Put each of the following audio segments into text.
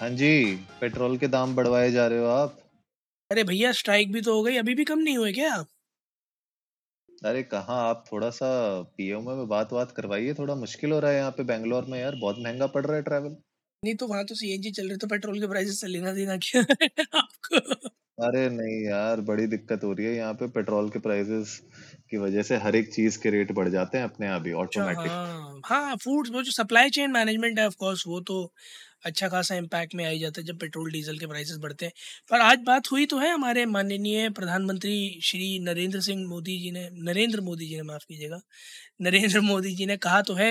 हाँ जी पेट्रोल के दाम बढ़वाए जा रहे हो आप। अरे भैया स्ट्राइक भी तो हो गई अभी भी कम नहीं हुए क्या? अरे कहाँ आप थोड़ा सा पीएमओ में बात बात करवाइए थोड़ा मुश्किल हो रहा है यहाँ पे बैंगलोर में यार बहुत महँगा पड़ रहा है ट्रैवल नहीं तो वहाँ तो सीएनजी चल रहे तो पेट्रोल के प्राइसेस से लेना देना क्या आपको? अरे नहीं यार बड़ी दिक्कत हो रही है यहाँ पे पेट्रोल के प्राइसेस की वजह से हर एक चीज़ के रेट बढ़ जाते हैं अपने आप ही अच्छा ऑटोमेटिक हाँ। हाँ फ़ूड वो जो सप्लाई चेन मैनेजमेंट है ऑफ़ कोर्स वो तो अच्छा खासा इम्पैक्ट में आ ही जाता है जब पेट्रोल डीजल के प्राइसेस बढ़ते हैं। पर आज बात हुई तो है हमारे माननीय प्रधानमंत्री श्री नरेंद्र सिंह मोदी जी ने नरेंद्र मोदी जी ने माफ़ कीजिएगा नरेंद्र मोदी जी ने कहा तो है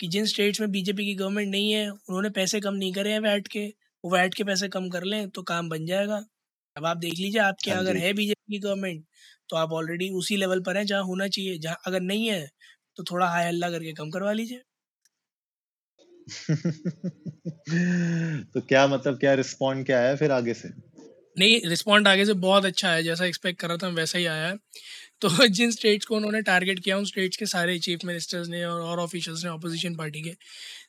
कि जिन स्टेट्स में बीजेपी की गवर्नमेंट नहीं है उन्होंने पैसे कम नहीं करे हैं वैट के वो वैट के पैसे कम कर लें तो काम बन जाएगा। अब आप देख लीजिए आपके हाँ अगर है बीजेपी की गवर्नमेंट तो आप ऑलरेडी उसी लेवल पर हैं जहाँ होना चाहिए जहाँ अगर नहीं है तो थोड़ा हाई हल्ला करके कम करवा लीजिए। तो क्या मतलब क्या रिस्पॉन्ड क्या आया फिर आगे से? नहीं रिस्पॉन्ड आगे से बहुत अच्छा है जैसा एक्सपेक्ट कर रहा था वैसा ही आया। है तो जिन स्टेट्स को उन्होंने टारगेट किया, उन स्टेट्स के सारे चीफ मिनिस्टर्स ने और और ऑफिशियल्स ने अपोजिशन पार्टी के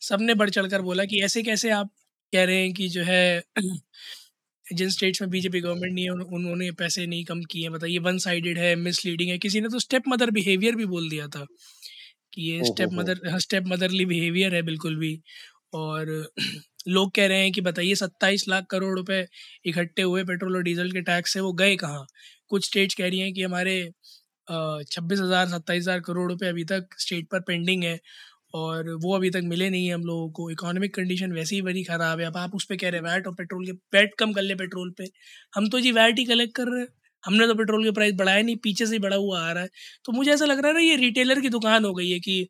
सबने बढ़ चढ़ बोला कि ऐसे कैसे आप कह रहे हैं कि जो है, जिन स्टेट्स में बीजेपी गवर्नमेंट नहीं है, उन- उन्होंने पैसे नहीं कम किए बताइए वन साइडेड है मिसलीडिंग है, किसी ने तो स्टेप मदर बिहेवियर भी बोल दिया था। कि ये step mother step motherly behaviour है बिल्कुल भी। और लोग कह रहे हैं कि बताइए सत्ताईस लाख करोड़ रुपए इकट्ठे हुए पेट्रोल और डीजल के टैक्स से वो गए कहाँ? कुछ स्टेट्स कह रही हैं कि हमारे छब्बीस हज़ार सत्ताईस हज़ार करोड़ रुपए अभी तक स्टेट पर पेंडिंग है और वो अभी तक मिले नहीं है हम लोगों को। इकोनॉमिक कंडीशन वैसे ही बड़ी ख़राब है। अब आप उस पर कह रहे हैं वैट और पेट्रोल के वैट कम कर ले पेट्रोल पे। हम तो जी वैट ही कलेक्ट कर रहे हैं। हमने तो पेट्रोल के प्राइस बढ़ाया नहीं पीछे से ही बढ़ा हुआ आ रहा है। तो मुझे ऐसा लग रहा है ना ये रिटेलर की दुकान हो गई है कि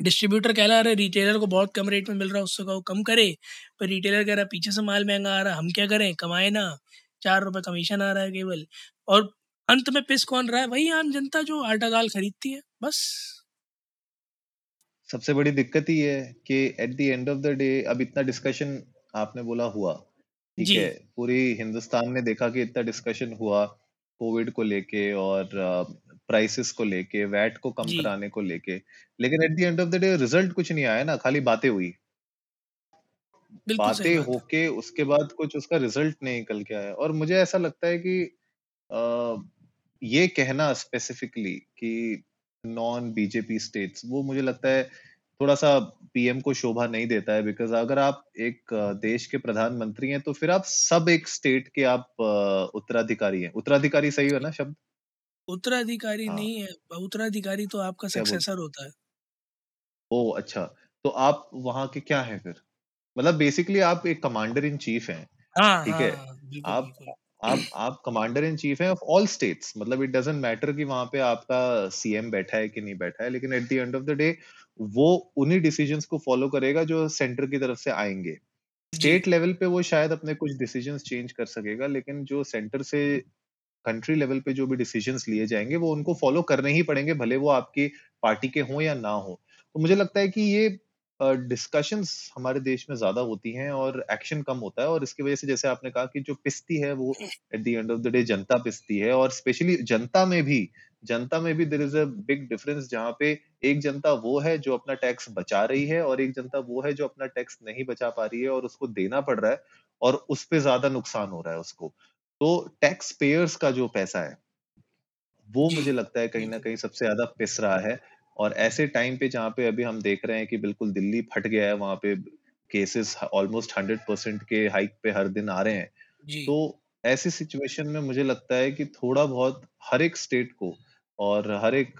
डिस्ट्रीब्यूटर कह रहा है रिटेलर को बहुत कम रेट में मिल रहा है उससे कहो कम करे। पर रिटेलर कह रहा है पीछे से माल महँगा आ रहा है हम क्या करें? कमाए ना। चार रुपए कमीशन आ रहा है केवल। और अंत में पिस कौन रहा है? वही आम जनता जो आटा दाल खरीदती है बस। सबसे बड़ी दिक्कत ही है कि at the end of the day अब इतना डिस्कशन आपने बोला हुआ ठीक है? पूरी हिंदुस्तान ने देखा कि इतना डिस्कशन हुआ। कोविड को लेके और प्राइसेस को लेके वैट को कम कराने को लेके लेकिन at the end of the day result कुछ नहीं आया ना खाली बातें हुई। बातें होके उसके बाद कुछ उसका रिज़ल्ट नहीं निकल के आया। और मुझे ऐसा लगता है कि अ, ये कहना स्पेसिफिकली कि नॉन बीजेपी स्टेट्स वो मुझे लगता है थोड़ा सा पीएम को शोभा नहीं देता है बिकॉज़ अगर आप एक देश के प्रधानमंत्री हैं तो फिर आप सब एक स्टेट के आप उत्तराधिकारी हैं। उत्तराधिकारी सही है ना शब्द? उत्तराधिकारी हाँ। नहीं है उत्तराधिकारी तो आपका सक्सेसर होता है। ओ अच्छा। तो आप वहाँ के क्या हैं फिर? मतलब बेसिकली आप एक कमांडर इन चीफ हैं हाँ ठीक हाँ? है आप आप आप कमांडर इन चीफ हैं ऑफ़ ऑल स्टेट्स मतलब इट डजंट मैटर कि वहाँ पे आपका सीएम बैठा है कि नहीं बैठा है लेकिन at the end of the day वो उन्हीं डिसीजंस को फॉलो करेगा जो सेंटर की तरफ़ से आएँगे। स्टेट लेवल पे वो शायद अपने कुछ डिसीजंस चेंज कर सकेगा लेकिन जो सेंटर से कंट्री लेवल पे जो भी डिसीजंस लिए जाएँगे वो उनको फॉलो करने ही पड़ेंगे भले वो आपकी पार्टी के हों या ना हो। तो मुझे लगता है कि ये डिस्कशंस हमारे देश में ज़्यादा होती हैं और एक्शन कम होता है और इसकी वजह से जैसे आपने कहा कि जो पिसती है वो at the end of the day जनता पिसती है और स्पेशली जनता में भी जनता में भी there is a big difference जहाँ पे एक जनता वो है जो अपना टैक्स बचा रही है और एक जनता वो है जो अपना टैक्स नहीं बचा पा रही है और उसको देना पड़ रहा है और उस पर ज़्यादा नुकसान हो रहा है उसको। तो टैक्स पेयर्स का जो पैसा है वो मुझे लगता है कहीं ना कहीं सबसे ज़्यादा पिस रहा है और ऐसे टाइम पे जहाँ पे अभी हम देख रहे हैं कि बिल्कुल दिल्ली फट गया है वहाँ पे केसेस ऑलमोस्ट हंड्रेड परसेंट के हाइक पे हर दिन आ रहे हैं। तो ऐसी सिचुएशन में मुझे लगता है कि थोड़ा बहुत हर एक स्टेट को और हर एक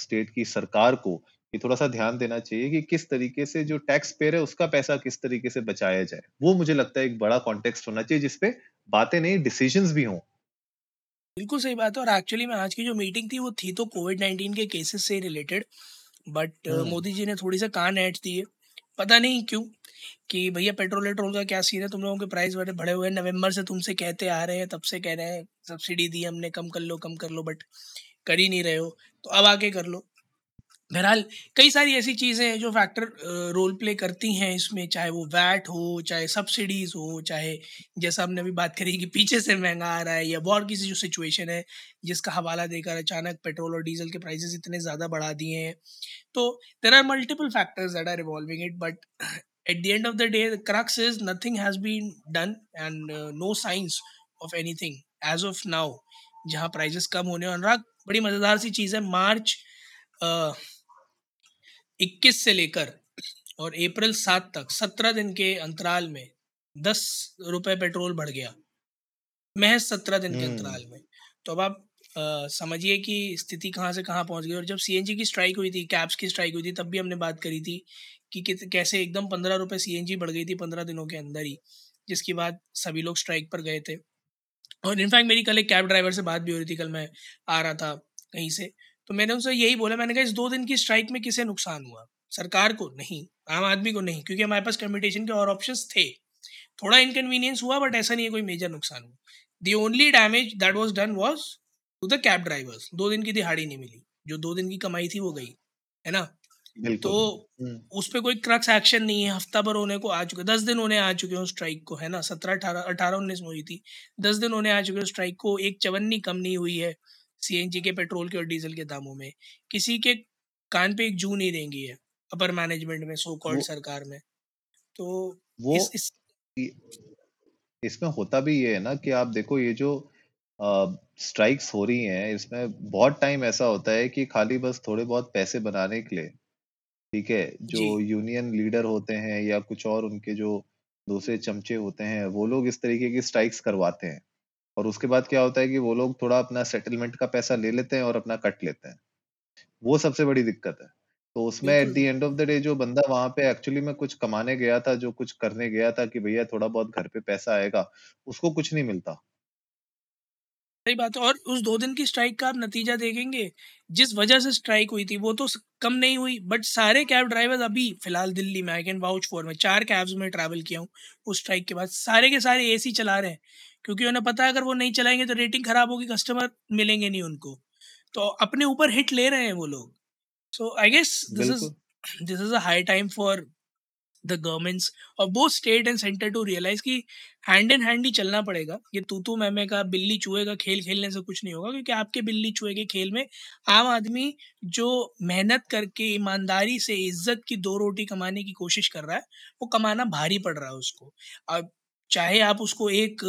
स्टेट की सरकार को ये थोड़ा सा ध्यान देना चाहिए कि किस तरीके से जो टैक्स पेयर है उसका पैसा किस तरीके से बचाया जाए। वो मुझे लगता है एक बड़ा कॉन्टेक्स्ट होना चाहिए जिसपे बातें नहीं डिसीजंस भी हों। बिल्कुल सही बात है और एक्चुअली में आज की जो मीटिंग थी वो थी तो कोविड नाइन्टीन के केसेस से related but hmm. Modi ji ने थोड़ी सा कान ऐड दिए पता नहीं क्यों कि भैया पेट्रोल वेट्रोल का क्या सीन है? तुम लोगों के प्राइस बड़े बढ़े हुए हैं। नवंबर से तुमसे कहते आ रहे हैं तब से कह रहे हैं सब्सिडी दी हमने कम कर लो कम कर लो बट कर ही नहीं रहे हो तो अब आके कर लो। बहरहाल कई सारी ऐसी चीज़ें हैं जो फैक्टर रोल प्ले करती हैं इसमें चाहे वो वैट हो चाहे सब्सिडीज़ हो चाहे जैसा हमने अभी बात करी कि पीछे से महँगा आ रहा है या वॉर की जो सिचुएशन है जिसका हवाला देकर अचानक पेट्रोल और डीजल के प्राइसेस इतने ज़्यादा बढ़ा दिए हैं। तो there are multiple factors that are revolving it but at end of the day the crux is nothing has been done and uh, no signs of anything as of now जहाँ prices कम होने और बड़ी मज़ेदार सी चीज़ है। मार्च इक्कीस से लेकर और अप्रैल सात तक सत्रह दिन के अंतराल में दस रुपए पेट्रोल बढ़ गया। महज सत्रह दिन के अंतराल में। तो अब आप समझिए कि स्थिति कहाँ से कहाँ पहुँच गई और जब सीएनजी की स्ट्राइक हुई थी कैब्स की स्ट्राइक हुई थी तब भी हमने बात करी थी कि कैसे एकदम पंद्रह रुपये सी बढ़ गई थी पंद्रह दिनों के अंदर ही जिसके बाद सभी लोग स्ट्राइक पर गए थे। और इनफैक्ट मेरी कल एक कैब ड्राइवर से बात भी हो रही थी, कल मैं आ रहा था कहीं से। तो मैंने उनसे यही बोला, मैंने कहा इस दो दिन की स्ट्राइक में किसे नुकसान हुआ? सरकार को नहीं, आम आदमी को नहीं, क्योंकि हमारे पास कम्यूटेशन के और ऑप्शन थे। थोड़ा इनकन्वीनियंस हुआ बट ऐसा नहीं है कोई मेजर नुकसान हुआ। The only damage that was done was to the cab drivers दो दिन की दिहाड़ी नहीं मिली, जो दो दिन की कमाई थी वो गई, है ना? तो हम्म। उस पर कोई क्रक्स एक्शन नहीं है। हफ़्ता भर होने को आ चुके दस दिन होने आ चुके हैं स्ट्राइक को है ना? सत्रह अठारह अठारह उन्नीस में हुई थी। दस दिन होने आ चुके हैं स्ट्राइक को एक चवन्नी कम नहीं हुई है सीएनजी के पेट्रोल के और डीजल के दामों में। किसी के कान पे एक जू नहीं देंगी है अपर मैनेजमेंट में सो कॉल्ड सरकार में। तो वो इस, इस इसमें होता भी ये है ना कि आप देखो ये जो स्ट्राइक्स हो रही हैं इसमें बहुत टाइम ऐसा होता है कि खाली बस थोड़े बहुत पैसे बनाने के लिए ठीक है जो यूनियन लीडर होते हैं या कुछ और उनके जो दूसरे चमचे होते हैं वो लोग इस तरीके की स्ट्राइक्स करवाते हैं। और उसके बाद क्या होता है कि वो लोग थोड़ा अपना सेटलमेंट का पैसा ले लेते हैं और अपना कट लेते हैं। वो सबसे बड़ी दिक्कत है। तो उसमें at the end of the day जो बंदा वहाँ पे एक्चुअली में कुछ कमाने गया था जो कुछ करने गया था कि भैया थोड़ा बहुत घर पे पैसा आएगा उसको कुछ नहीं मिलता। सही बात है। और उस दो दिन की स्ट्राइक का आप नतीजा देखेंगे जिस वजह से स्ट्राइक हुई थी वो तो कम नहीं हुई बट सारे कैब ड्राइवर्स अभी फ़िलहाल दिल्ली में आई कैन वाउच फॉर में चार कैब्स में ट्रैवल किया हूँ उस स्ट्राइक के बाद। सारे के सारे एसी चला रहे हैं क्योंकि उन्हें पता है अगर वो नहीं चलाएँगे तो रेटिंग खराब होगी कस्टमर मिलेंगे नहीं उनको। तो अपने ऊपर हिट ले रहे हैं वो लोग। So I guess this is this is a high time for the governments और both state and centre to realize कि हैंड इन हैंड ही चलना पड़ेगा ये तूतू मैमे का बिल्ली चूहे का खेल खेलने से कुछ नहीं होगा क्योंकि आपके बिल्ली चूहे के खेल में। आम आदमी जो मेहनत करके, ईमानदारी से, इज़्ज़त की दो रोटी कमाने की कोशिश कर रहा है, वो कमाना भारी पड़ रहा है उसको। अब चाहे आप उसको एक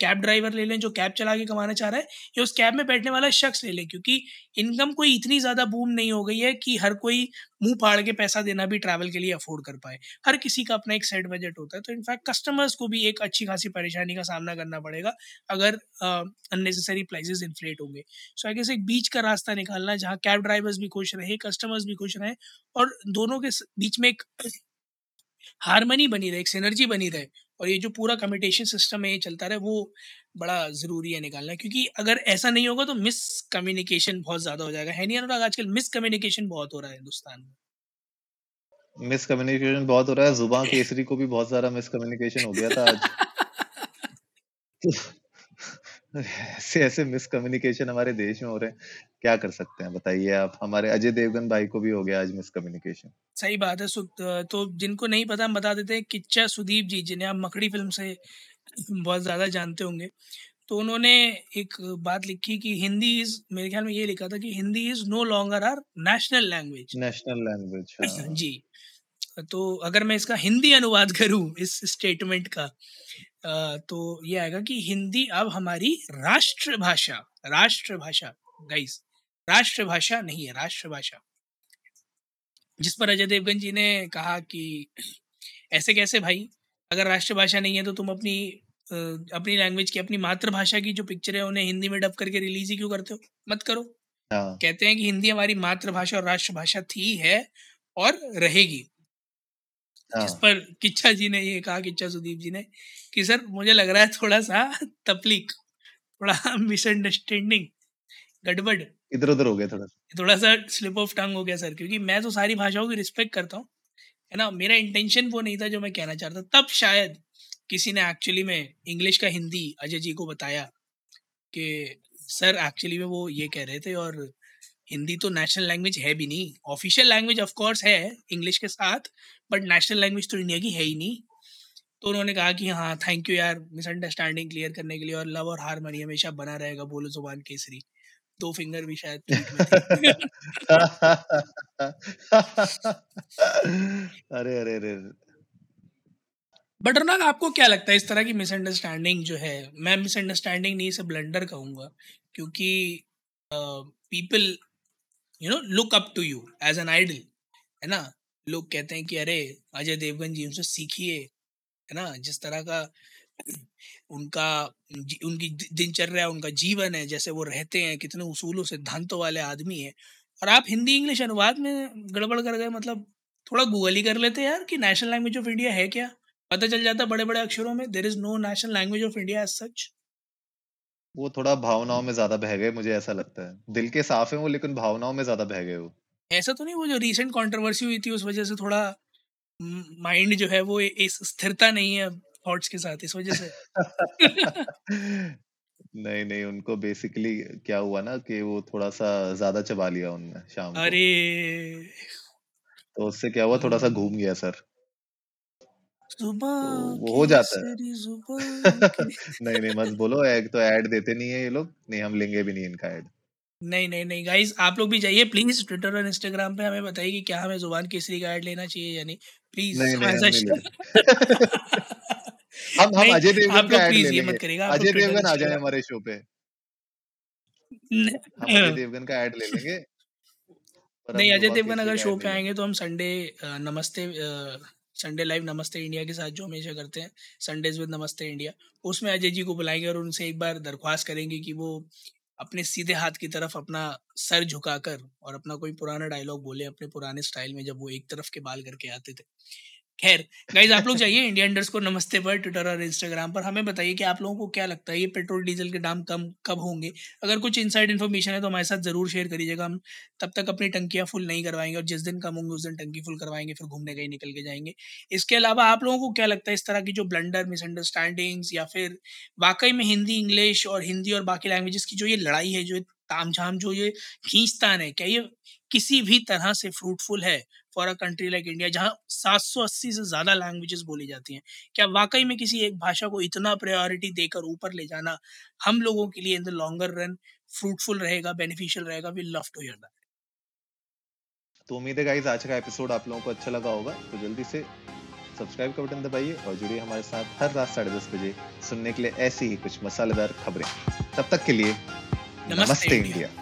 कैब ड्राइवर ले लें जो कैब चला के कमाना चाह रहा है, या उस कैब में बैठने वाला शख्स ले लें, क्योंकि इनकम कोई इतनी ज़्यादा बूम नहीं हो गई है कि हर कोई मुँह फाड़ के पैसा देना भी ट्रैवल के लिए अफोर्ड कर पाए। हर किसी का अपना एक सेट बजट होता है तो इनफैक्ट कस्टमर्स को भी एक अच्छी खासी परेशानी का सामना करना पड़ेगा, अगर अननेसेसरी प्राइजेस इन्फ्लेट होंगे। सो आई गेस एक बीच का रास्ता निकालना, जहाँ कैब ड्राइवर्स भी खुश रहे, कस्टमर्स भी खुश रहें, और दोनों के बीच में एक हारमनी बनी रहे, एक सिनर्जी बनी रहे और ये जो पूरा कम्यूटेशन सिस्टम है ये चलता रहे वो बड़ा ज़रूरी है निकालना। क्योंकि अगर ऐसा नहीं होगा तो मिस कम्युनिकेशन बहुत ज़्यादा हो जाएगा। है नहीं अनुराग आजकल मिस कम्युनिकेशन बहुत हो रहा है हिंदुस्तान में। मिस कम्युनिकेशन बहुत हो रहा है। ज़ुबान केसरी को भी बहुत सारा मिस कम्युनिकेशन हो गया था आज। ऐसे ऐसे मिसकम्युनिकेशन हमारे देश में हो रहे हैं। क्या कर सकते हैं? बताइए आप। हमारे अजय देवगन भाई को भी हो गया आज मिसकम्युनिकेशन सही बात है। तो जिनको नहीं पता हम बता देते हैं किच्चा सुदीप जी जिन्हें आप मकड़ी फ़िल्म से बहुत ज़्यादा जानते होंगे। तो उन्होंने एक बात लिखी कि हिंदी इज़ मेरे ख्याल में ये लिखा था कि Hindi is no longer our national language national language जी। तो अगर मैं इसका हिंदी अनुवाद करूँ इस स्टेटमेंट का तो ये आएगा कि हिंदी अब हमारी राष्ट्रभाषा राष्ट्रभाषा गाइस राष्ट्रभाषा नहीं है राष्ट्रभाषा। जिस पर अजय देवगन जी ने कहा कि ऐसे कैसे भाई अगर राष्ट्रभाषा नहीं है तो तुम अपनी अपनी लैंग्वेज की अपनी मातृभाषा की जो पिक्चर है उन्हें हिंदी में डब करके रिलीज़ ही क्यों करते हो? मत करो। हाँ। कहते हैं कि हिंदी हमारी मातृभाषा और राष्ट्रभाषा थी है और रहेगी। जिस हाँ। पर किच्चा जी ने ये कहा किच्छा सुदीप जी ने कि सर मुझे लग रहा है थोड़ा सा तपलीक थोड़ा मिसअंडरस्टैंडिंग गड़बड़। इधर उधर हो गया थोड़ा थोड़ा सा स्लिप ऑफ़ टंग हो गया सर क्योंकि मैं तो सारी भाषाओं की रिस्पेक्ट करता हूँ है ना? मेरा इंटेंशन वो नहीं था जो मैं कहना चाहता तब शायद किसी ने एक्चुअली में इंग्लिश का हिंदी अजय जी को बताया कि सर एक्चुअली में वो ये कह रहे थे और हिंदी तो नेशनल लैंग्वेज है भी नहीं। ऑफिशियल लैंग्वेज ऑफ़ कोर्स है इंग्लिश के साथ बट नेशनल लैंग्वेज तो इंडिया की है ही नहीं। तो उन्होंने कहा कि हाँ थैंक यू यार मिसअंडरस्टैंडिंग क्लियर करने के लिए और लव और हार मनी हमेशा बना रहेगा बोलो ज़ुबान केसरी। दो फिंगर भी शायद अरे अरे अरे बट अनुराग आपको क्या लगता है इस तरह की मिसअंडरस्टैंडिंग जो है? मैं मिसअंडरस्टैंडिंग नहीं इसे ब्लंडर कहूँगा क्योंकि people you know look up to you as an idol है ना? लोग कहते हैं कि, अरे, अजय देवगन जी उनसे सीखिए, है ना? जिस तरह का उनका उनकी दिनचर्या, उनका जीवन है, जैसे वो रहते हैं, कितने उसूलों सिद्धांतों वाले आदमी है। और आप हिंदी इंग्लिश अनुवाद में गड़बड़ कर गए मतलब थोड़ा गूगल ही कर लेते यार कि नेशनल लैंग्वेज ऑफ़ इंडिया है क्या? पता चल जाता बड़े बड़े अक्षरों में there is no national language of India as such वो थोड़ा भावनाओं में ज़्यादा बह गए मुझे ऐसा लगता है। दिल के साफ़ है वो लेकिन भावनाओं में ज़्यादा बह गए वो। ऐसा तो नहीं वो जो रिसेंट कंट्रोवर्सी हुई थी उस वजह से थोड़ा माइंड जो है वो इस स्थिरता नहीं है थॉट्स के साथ इस वजह से। नहीं नहीं उनको बेसिकली क्या हुआ ना कि वो थोड़ा सा ज़्यादा चबा लिया उनने शाम अरे! तो उससे क्या हुआ थोड़ा सा घूम गया सर। तो वो हो जाता है। नहीं नहीं मत बोलो एक तो ऐड देते नहीं है ये लोग नहीं हम लेंगे भी नहीं इनका ऐड। नहीं नहीं नहीं गाइस आप लोग भी जाइए प्लीज़ ट्विटर और इंस्टाग्राम पे हमें बताइए कि क्या हमें ज़ुबान केसरी का ऐड लेना चाहिए या नहीं। प्लीज़ नहीं नहीं हम हम अजय देवगन का ऐड ले लेंगे। अजय देवगन आ जाए हमारे शो पे। हम अजय देवगन का ऐड ले लेंगे नहीं अजय देवगन अगर शो पे आएँगे तो हम संडे नमस्ते संडे लाइव नमस्ते इंडिया के साथ जो हमेशा करते हैं संडेज विद नमस्ते इंडिया उसमें अजय जी को बुलाएँगे और उनसे एक बार दरख्वास्त करेंगे कि वो अपने सीधे हाथ की तरफ़ अपना सर झुकाकर और अपना कोई पुराना डायलॉग बोले, अपने पुराने स्टाइल में जब वो एक तरफ़ के बाल करके आते थे। खैर गाइज़ आप लोग जाइए इंडिया इंडर्स को नमस्ते पर ट्विटर और इंस्टाग्राम पर। हमें बताइए कि आप लोगों को क्या लगता है, ये पेट्रोल, डीजल के दाम कम, कब होंगे? अगर कुछ इनसाइड इन्फॉर्मेशन है तो हमारे साथ ज़रूर शेयर करिएगा। हम तब तक अपनी टंकियाँ फुल नहीं करवाएँगे और जिस दिन कम होंगे, उस दिन टंकी फुल करवाएँगे, फिर घूमने गए निकल के जाएँगे। इसके अलावा आप लोगों को क्या लगता है, इस तरह की जो ब्लंडर मिसअंडरस्टैंडिंग्स या फिर वाकई में हिंदी इंग्लिश और हिंदी और बाकी लैंग्वेजेस की जो ये लड़ाई है, जो तामझाम, जो ये खींचतान है, क्या ये किसी भी तरह से फ्रूटफुल है for a country like India जहाँ 780 से ज़्यादा लैंग्वेजेस बोली जाती हैं। क्या वाकई में किसी एक भाषा को इतना प्रायोरिटी देकर ऊपर ले जाना हम लोगों के लिए in the longer run fruitful रहेगा बेनिफिशियल रहेगा we love to hear that तो उम्मीद है गाइस आज का एपिसोड आप लोगों को अच्छा लगा होगा। तो जल्दी से सब्सक्राइब का बटन दबाइए और जुड़िए हमारे साथ हर रात साढ़े दस बजे सुनने के लिए ऐसी ही कुछ मसालेदार खबरें। तब तक के लिए नमस्ते, नमस्ते इंडिया, इंडिया।